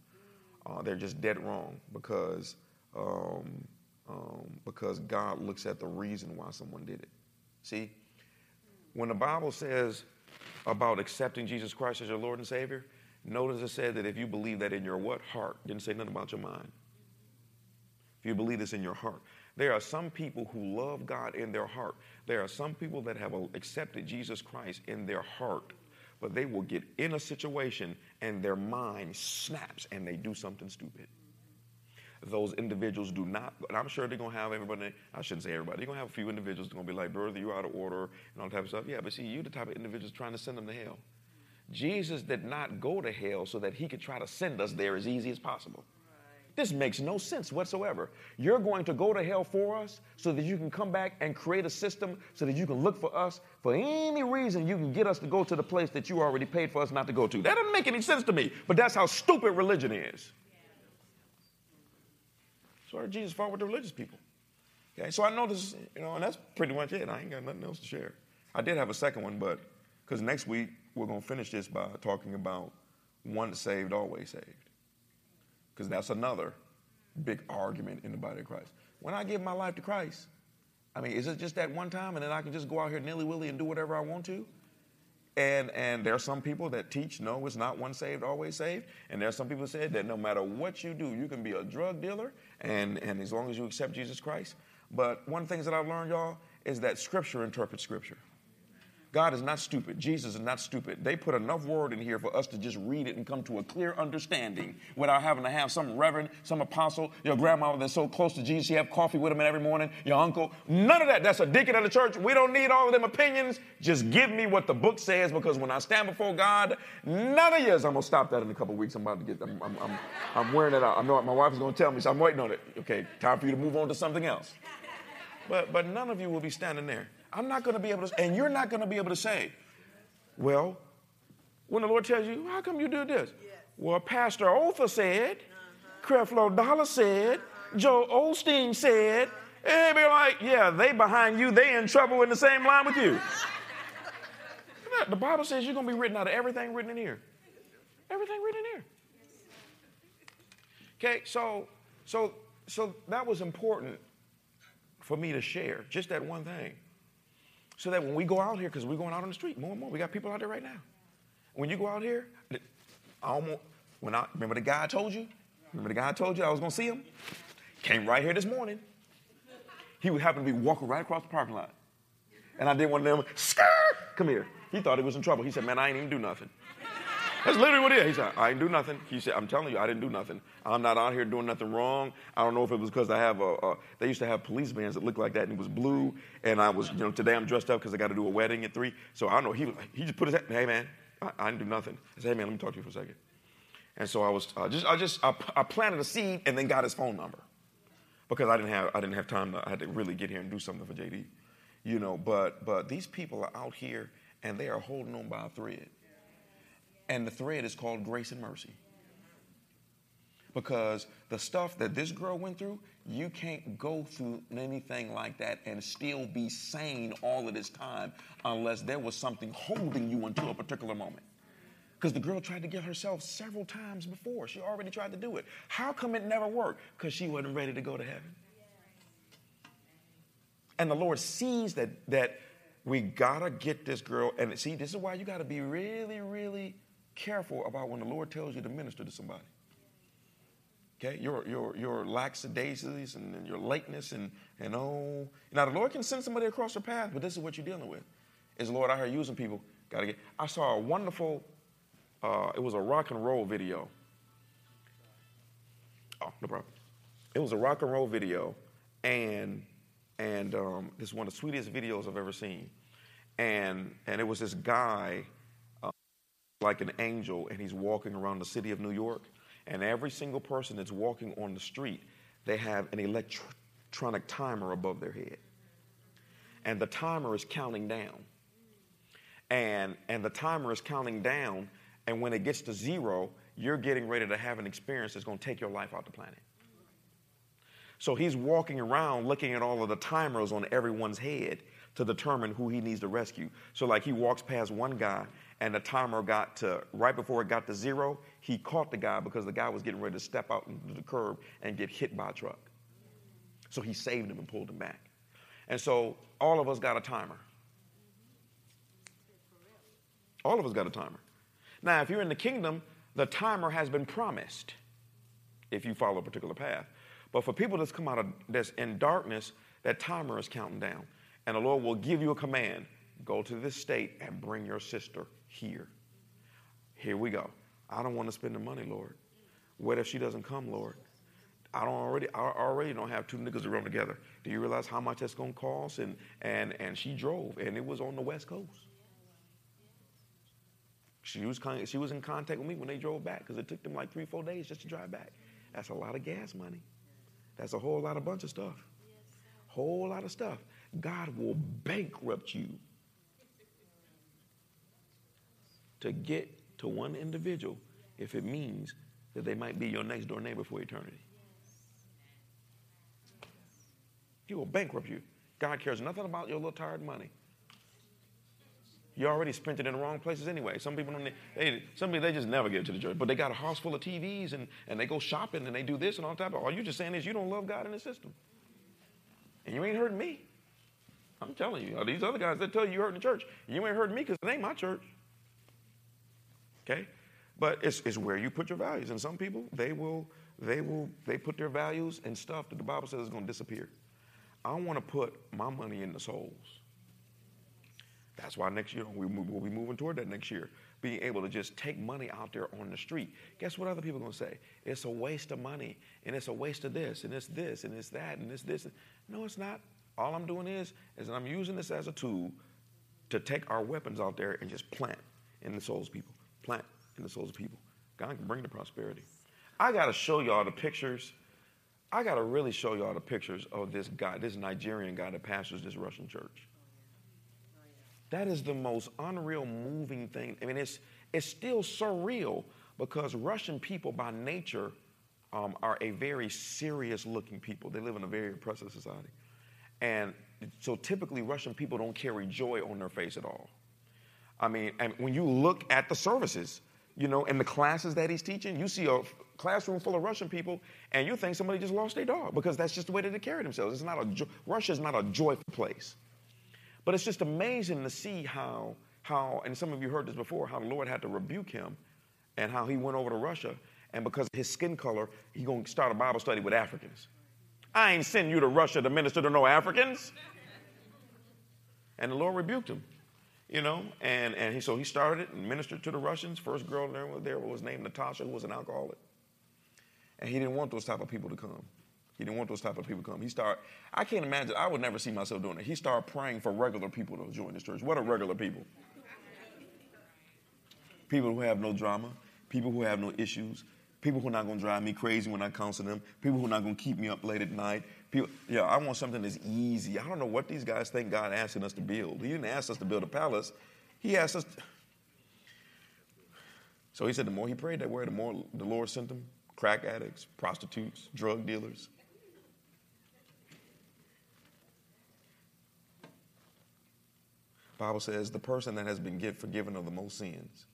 Uh, they're just dead wrong because, um, um, because God looks at the reason why someone did it. See, when the Bible says about accepting Jesus Christ as your Lord and Savior, Notice it said that if you believe that in your what? Heart. Didn't say nothing about your mind. if you believe this in your heart, there are some people who love God in their heart. There are some people that have accepted Jesus Christ in their heart, but they will get in a situation and their mind snaps and they do something stupid. Those individuals do not, and I'm sure they're gonna have everybody, I shouldn't say everybody, they're gonna have a few individuals that are gonna be like, brother, you're out of order and all that type of stuff. Yeah, but see, you're the type of individuals trying to send them to hell. Jesus did not go to hell so that he could try to send us there as easy as possible. This makes no sense whatsoever. You're going to go to hell for us so that you can come back and create a system so that you can look for us for any reason you can get us to go to the place that you already paid for us not to go to. That doesn't make any sense to me, but that's how stupid religion is. So Jesus fought with the religious people. Okay, so I know this, you know, and that's pretty much it. I ain't got nothing else to share. I did have a second one, but because next week we're to finish this by talking about once saved, always saved because that's another big argument in the body of Christ. When I give my life to Christ, I mean, is it just that one time and then I can just go out here nilly willy and do whatever I want to? And and there are some people that teach no, it's not one saved, always saved. And there are some people that said that no matter what you do, you can be a drug dealer and, and as long as you accept Jesus Christ. But one of the things that I've learned, y'all, is that scripture interprets scripture. God is not stupid. Jesus is not stupid. They put enough word in here for us to just read it and come to a clear understanding without having to have some reverend, some apostle, your grandma that's so close to Jesus, you have coffee with him every morning, your uncle. None of that. That's a deacon of the church. We don't need all of them opinions. Just give me what the book says because when I stand before God, none of years, I'm going to stop that in a couple weeks. I'm about to get, I'm, I'm, I'm, I'm wearing it out. I know my wife is going to tell me, so I'm waiting on it. Okay, time for you to move on to something else. But, but none of you will be standing there. I'm not going to be able to, and you're not going to be able to say, well, when the Lord tells you, how come you do this? Yes. Well, Pastor Otha said, uh-huh. Creflo Dollar said, uh-huh. Joel Osteen said, and they be like, yeah, they behind you, they in trouble in the same line with you. the Bible says you're going to be written out of everything written in here. Everything written in here. Okay, so so so that was important for me to share, just that one thing. So that when we go out here, because we're going out on the street more and more, we got people out there right now. When you go out here, I almost, when I, remember the guy I told you? Remember the guy I told you I was going to see him? Came right here this morning. He would happen to be walking right across the parking lot. And I did one of them, skirt, come here. He thought he was in trouble. He said, man, I ain't even do nothing. That's literally what it is. He said, I didn't do nothing. He said, I'm telling you, I didn't do nothing. I'm not out here doing nothing wrong. I don't know if it was because I have a, a, they used to have police bands that looked like that and it was blue. And I was, you know, today I'm dressed up because I got to do a wedding at three. So I don't know. He, he just put his, hey man, I, I, didn't do nothing. I said, hey man, let me talk to you for a second. And so I was uh, just, I just, I, I planted a seed and then got his phone number because I didn't have, I didn't have time to, I had to really get here and do something for JD, you know, but, but these people are out here and they are holding on by a thread. And the thread is called grace and mercy. Because the stuff that this girl went through, you can't go through anything like that and still be sane all of this time unless there was something holding you until a particular moment. Because the girl tried to get herself several times before. She already tried to do it. How come it never worked? Because she wasn't ready to go to heaven. And the Lord sees that that we gotta get this girl. And see, this is why you gotta be really, really careful about when the Lord tells you to minister to somebody. Okay, your your your lackadaisies and, and your lateness and and oh, now the Lord can send somebody across your path, but this is what you're dealing with. Is the Lord out here using people? Got to get. I saw a wonderful. Uh, it was a rock and roll video. Oh, no problem. It was a rock and roll video, and and um, is one of the sweetest videos I've ever seen. And and it was this guy like an angel and he's walking around the city of New York. And every single person that's walking on the street, they have an electronic timer above their head. And the timer is counting down. And, and the timer is counting down. And when it gets to zero, you're getting ready to have an experience that's going to take your life off the planet. So he's walking around looking at all of the timers on everyone's head to determine who he needs to rescue. So, like, he walks past one guy and the timer got to right before it got to zero, he caught the guy because the guy was getting ready to step out into the curb and get hit by a truck. So he saved him and pulled him back. And so all of us got a timer. All of us got a timer. Now, if you're in the kingdom, the timer has been promised if you follow a particular path. But for people that's come out of that's in darkness, that timer is counting down. And the Lord will give you a command go to this state and bring your sister here. Here we go. I don't want to spend the money, Lord. What if she doesn't come, Lord? I don't already I already don't have two niggas to run together. Do you realize how much that's gonna cost? And and and she drove and it was on the west coast. She was kind she was in contact with me when they drove back because it took them like three, four days just to drive back. That's a lot of gas money. That's a whole lot of bunch of stuff. Whole lot of stuff. God will bankrupt you to get to one individual if it means that they might be your next door neighbor for eternity. He will bankrupt you. God cares nothing about your little tired money. You already spent it in the wrong places anyway. Some people don't. They, some people they just never get to the church, but they got a house full of TVs and, and they go shopping and they do this and all that. All you're just saying is you don't love God in the system, and you ain't hurting me. I'm telling you, these other guys that tell you you hurting the church, you ain't hurting me because it ain't my church. Okay, but it's it's where you put your values, and some people they will they will they put their values and stuff that the Bible says is going to disappear. I want to put my money in the souls. That's why next year we will be moving toward that next year. Being able to just take money out there on the street. Guess what other people are going to say? It's a waste of money, and it's a waste of this, and it's this, and it's that, and it's this. No, it's not. All I'm doing is, is I'm using this as a tool to take our weapons out there and just plant in the souls people. Plant in the souls of people. God can bring the prosperity. I got to show y'all the pictures. I got to really show y'all the pictures of this guy, this Nigerian guy that pastors this Russian church. That is the most unreal, moving thing. I mean, it's, it's still surreal because Russian people by nature um, are a very serious looking people. They live in a very oppressive society. And so typically, Russian people don't carry joy on their face at all. I mean, and when you look at the services, you know, and the classes that he's teaching, you see a classroom full of Russian people, and you think somebody just lost their dog because that's just the way that they carry themselves. It's not a jo- Russia is not a joyful place. But it's just amazing to see how, how, and some of you heard this before, how the Lord had to rebuke him and how he went over to Russia. And because of his skin color, he's going to start a Bible study with Africans. I ain't sending you to Russia to minister to no Africans. And the Lord rebuked him, you know. And, and he, so he started and ministered to the Russians. First girl there was, there was named Natasha, who was an alcoholic. And he didn't want those type of people to come. He didn't want those type of people to come. He started, I can't imagine, I would never see myself doing it. He started praying for regular people to join this church. What are regular people? People who have no drama, people who have no issues, people who are not going to drive me crazy when I counsel them, people who are not going to keep me up late at night. People, yeah, I want something that's easy. I don't know what these guys think God asking us to build. He didn't ask us to build a palace. He asked us. To... So he said the more he prayed that way, the more the Lord sent him crack addicts, prostitutes, drug dealers. Bible says the person that has been forgiven of the most sins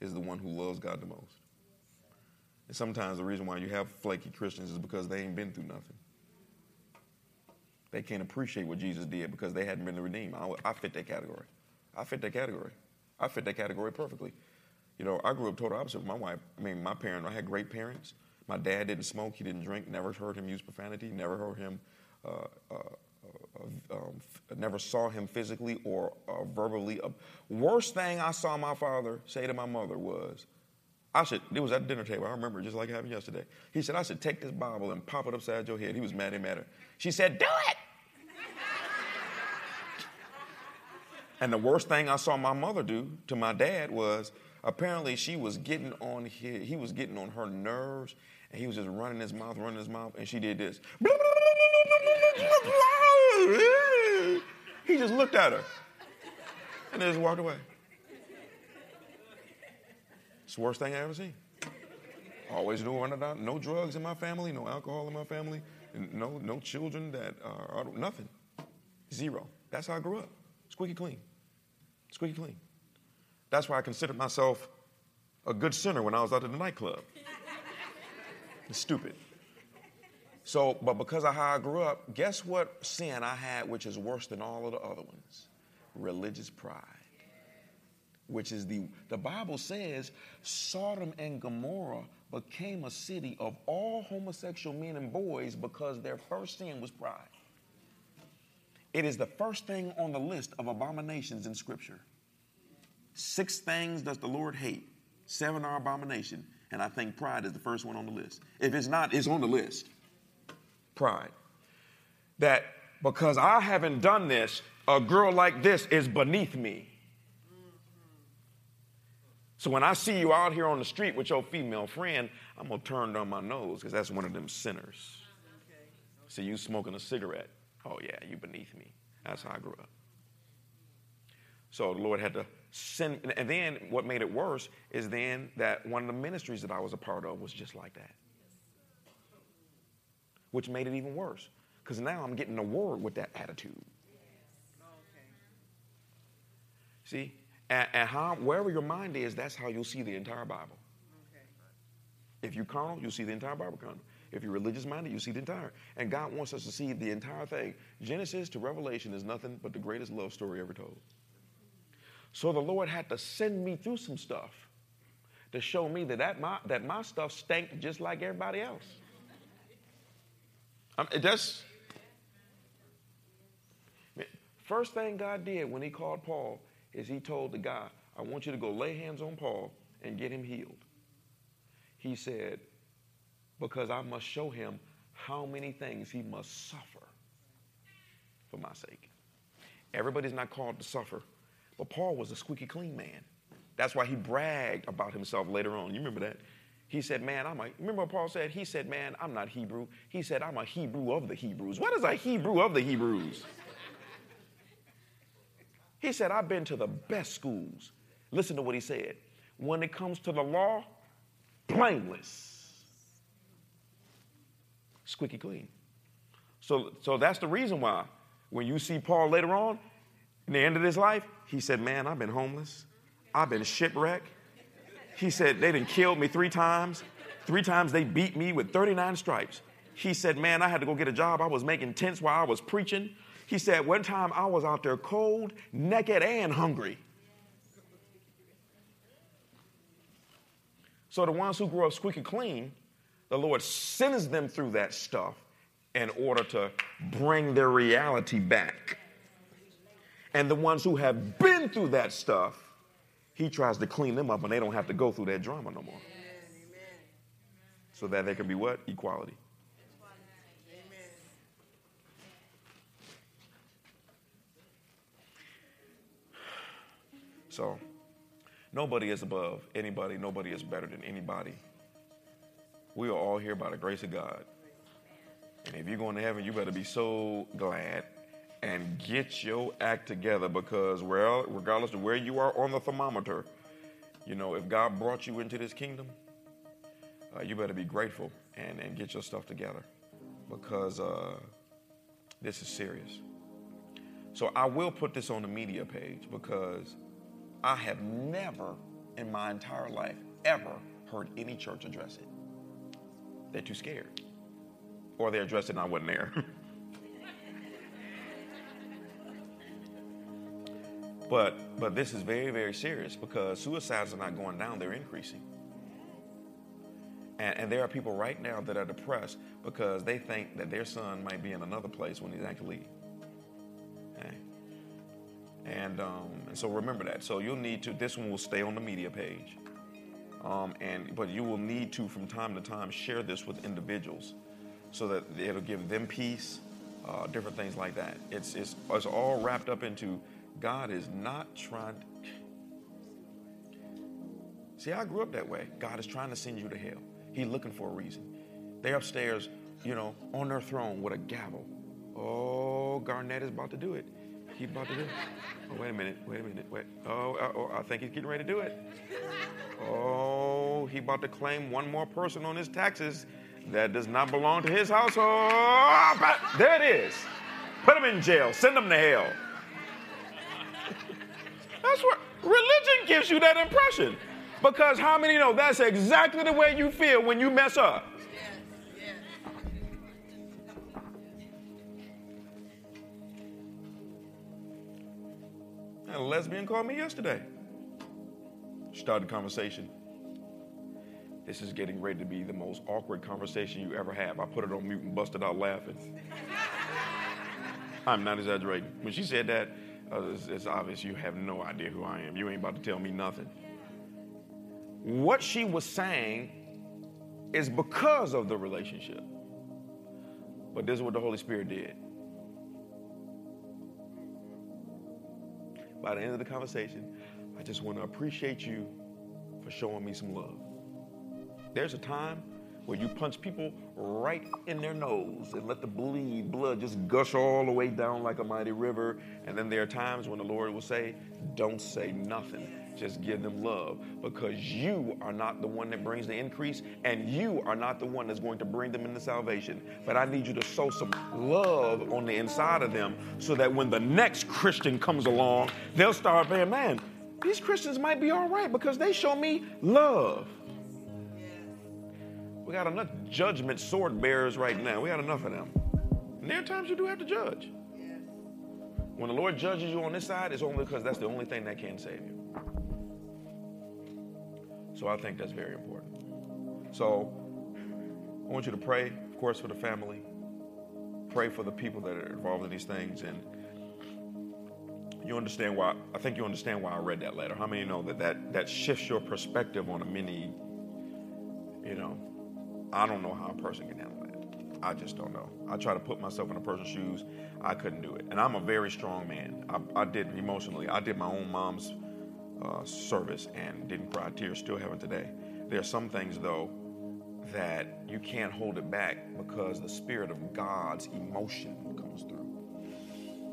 is the one who loves God the most. And sometimes the reason why you have flaky Christians is because they ain't been through nothing. They can't appreciate what Jesus did because they hadn't been redeemed. I, I fit that category. I fit that category. I fit that category perfectly. You know, I grew up total opposite. My wife, I mean, my parents, I had great parents. My dad didn't smoke, he didn't drink, never heard him use profanity, never heard him uh, uh, um, never saw him physically or uh, verbally. Uh, worst thing I saw my father say to my mother was, I should, it was at the dinner table, I remember just like it happened yesterday. He said, I should take this Bible and pop it upside your head. He was mad and mad at her. She said, Do it! and the worst thing I saw my mother do to my dad was apparently she was getting on his, he was getting on her nerves and he was just running his mouth, running his mouth, and she did this. he just looked at her and then just walked away. It's the worst thing I ever seen. Always knew down, no drugs in my family, no alcohol in my family, no, no children that are, nothing. Zero. That's how I grew up. Squeaky clean. Squeaky clean. That's why I considered myself a good sinner when I was out at the nightclub. It's stupid. So, but because of how I grew up, guess what sin I had, which is worse than all of the other ones? Religious pride. Which is the, the Bible says Sodom and Gomorrah, became a city of all homosexual men and boys because their first sin was pride. It is the first thing on the list of abominations in Scripture. Six things does the Lord hate, seven are abomination, and I think pride is the first one on the list. If it's not, it's on the list. Pride. That because I haven't done this, a girl like this is beneath me. So when I see you out here on the street with your female friend, I'm gonna turn down my nose because that's one of them sinners. See you smoking a cigarette. Oh yeah, you beneath me. That's how I grew up. So the Lord had to send, and then what made it worse is then that one of the ministries that I was a part of was just like that, which made it even worse because now I'm getting a word with that attitude. See, and, and how, wherever your mind is, that's how you'll see the entire Bible. If you're carnal, you'll see the entire Bible carnal. If you're religious minded, you see the entire. And God wants us to see the entire thing. Genesis to Revelation is nothing but the greatest love story ever told. So the Lord had to send me through some stuff to show me that, that, my, that my stuff stank just like everybody else. Um, it just. First thing God did when He called Paul is He told the guy, I want you to go lay hands on Paul and get him healed. He said, because I must show him how many things he must suffer for my sake. Everybody's not called to suffer, but Paul was a squeaky clean man. That's why he bragged about himself later on. You remember that? He said, Man, I'm a, remember what Paul said? He said, Man, I'm not Hebrew. He said, I'm a Hebrew of the Hebrews. What is a Hebrew of the Hebrews? He said, I've been to the best schools. Listen to what he said. When it comes to the law, blameless. Squeaky clean. So, so that's the reason why when you see Paul later on, in the end of his life, he said, Man, I've been homeless. I've been shipwrecked. He said, They didn't kill me three times. Three times they beat me with 39 stripes. He said, Man, I had to go get a job. I was making tents while I was preaching. He said, One time I was out there cold, naked, and hungry. So the ones who grew up squeaky clean, the Lord sends them through that stuff in order to bring their reality back. And the ones who have been through that stuff, he tries to clean them up and they don't have to go through that drama no more. So that there can be what? Equality. So, nobody is above anybody, nobody is better than anybody. We are all here by the grace of God. And if you're going to heaven, you better be so glad and get your act together because, well, regardless of where you are on the thermometer, you know, if God brought you into this kingdom, uh, you better be grateful and, and get your stuff together because uh, this is serious. So I will put this on the media page because I have never in my entire life ever heard any church address it. They're too scared. Or they addressed it and I wasn't there. but but this is very, very serious because suicides are not going down, they're increasing. And, and there are people right now that are depressed because they think that their son might be in another place when he's actually and, um, and so remember that. So you'll need to, this one will stay on the media page. Um, and, but you will need to, from time to time, share this with individuals so that it'll give them peace, uh, different things like that. It's, it's, it's all wrapped up into God is not trying. To... See, I grew up that way. God is trying to send you to hell. He's looking for a reason. They're upstairs, you know, on their throne with a gavel. Oh, Garnett is about to do it. He's about to do it. Oh, wait a minute. Wait a minute. Wait. Oh, uh, oh, I think he's getting ready to do it. Oh, he about to claim one more person on his taxes that does not belong to his household. There it is. Put him in jail. Send him to hell. That's what religion gives you that impression. Because how many know that's exactly the way you feel when you mess up? A lesbian called me yesterday. Started conversation. This is getting ready to be the most awkward conversation you ever have. I put it on mute and busted out laughing. I'm not exaggerating. When she said that, uh, it's, it's obvious you have no idea who I am. You ain't about to tell me nothing. What she was saying is because of the relationship. But this is what the Holy Spirit did. By the end of the conversation, I just want to appreciate you for showing me some love. There's a time where you punch people right in their nose and let the bleed blood just gush all the way down like a mighty river. And then there are times when the Lord will say, Don't say nothing. Just give them love because you are not the one that brings the increase and you are not the one that's going to bring them into salvation. But I need you to sow some love on the inside of them so that when the next Christian comes along, they'll start saying, Man, these Christians might be all right because they show me love. We got enough judgment sword bearers right now. We got enough of them. And there are times you do have to judge. When the Lord judges you on this side, it's only because that's the only thing that can save you. So I think that's very important. So I want you to pray, of course, for the family. Pray for the people that are involved in these things. And you understand why, I think you understand why I read that letter. How many know that that, that shifts your perspective on a many, you know, I don't know how a person can handle that. I just don't know. I try to put myself in a person's shoes. I couldn't do it. And I'm a very strong man. I, I did emotionally. I did my own mom's uh, service and didn't cry tears. Still haven't today. There are some things though that you can't hold it back because the spirit of God's emotion comes through.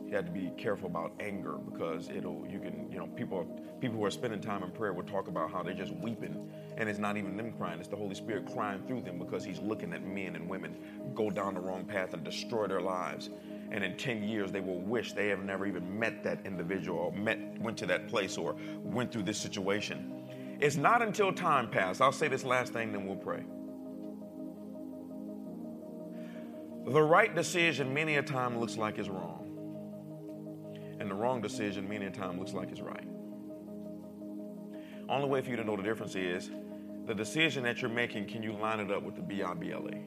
You have to be careful about anger because it'll you can you know people people who are spending time in prayer will talk about how they're just weeping and it's not even them crying it's the Holy Spirit crying through them because He's looking at men and women go down the wrong path and destroy their lives and in 10 years they will wish they have never even met that individual or met went to that place or went through this situation. It's not until time passes i'll say this last thing then we'll pray. The right decision many a time looks like is wrong. And the wrong decision many a time looks like is right. Only way for you to know the difference is the decision that you're making can you line it up with the b-i-b-l-e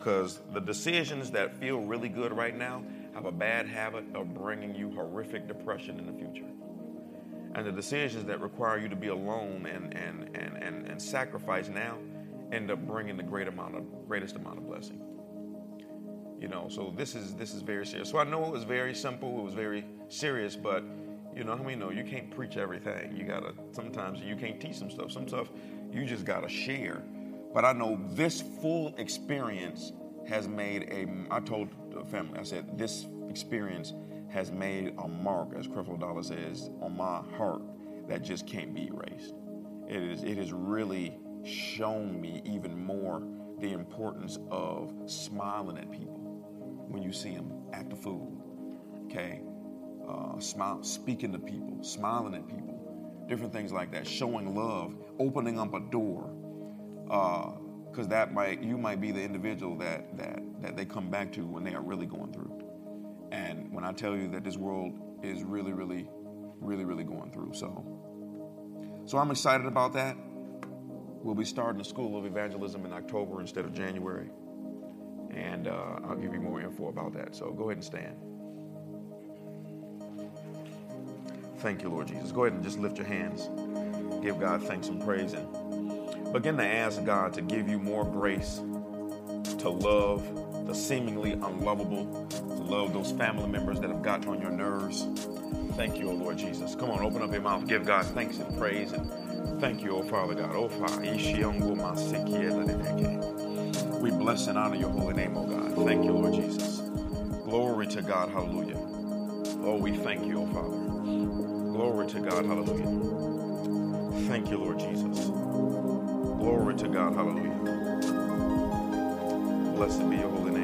because the decisions that feel really good right now have a bad habit of bringing you horrific depression in the future. And the decisions that require you to be alone and, and, and, and, and sacrifice now end up bringing the great amount of, greatest amount of blessing. You know, so this is this is very serious. So I know it was very simple, it was very serious, but you know how many know you can't preach everything. You gotta sometimes you can't teach some stuff. Some stuff you just gotta share but I know this full experience has made a, I told the family, I said, this experience has made a mark, as Creflo Dollar says, on my heart that just can't be erased. It, is, it has really shown me even more the importance of smiling at people when you see them at the food, okay? Uh, smile, speaking to people, smiling at people, different things like that, showing love, opening up a door, because uh, that might you might be the individual that that that they come back to when they are really going through. And when I tell you that this world is really, really, really, really going through, so so I'm excited about that. We'll be starting a school of evangelism in October instead of January, and uh, I'll give you more info about that. So go ahead and stand. Thank you, Lord Jesus. Go ahead and just lift your hands. Give God thanks and praise and Begin to ask God to give you more grace to love the seemingly unlovable, to love those family members that have gotten on your nerves. Thank you, O Lord Jesus. Come on, open up your mouth. Give God thanks and praise. And thank you, O Father God. We bless and honor your holy name, O God. Thank you, Lord Jesus. Glory to God. Hallelujah. Oh, we thank you, O Father. Glory to God. Hallelujah. Thank you, Lord Jesus. Glory to God. Hallelujah. Blessed be your holy name,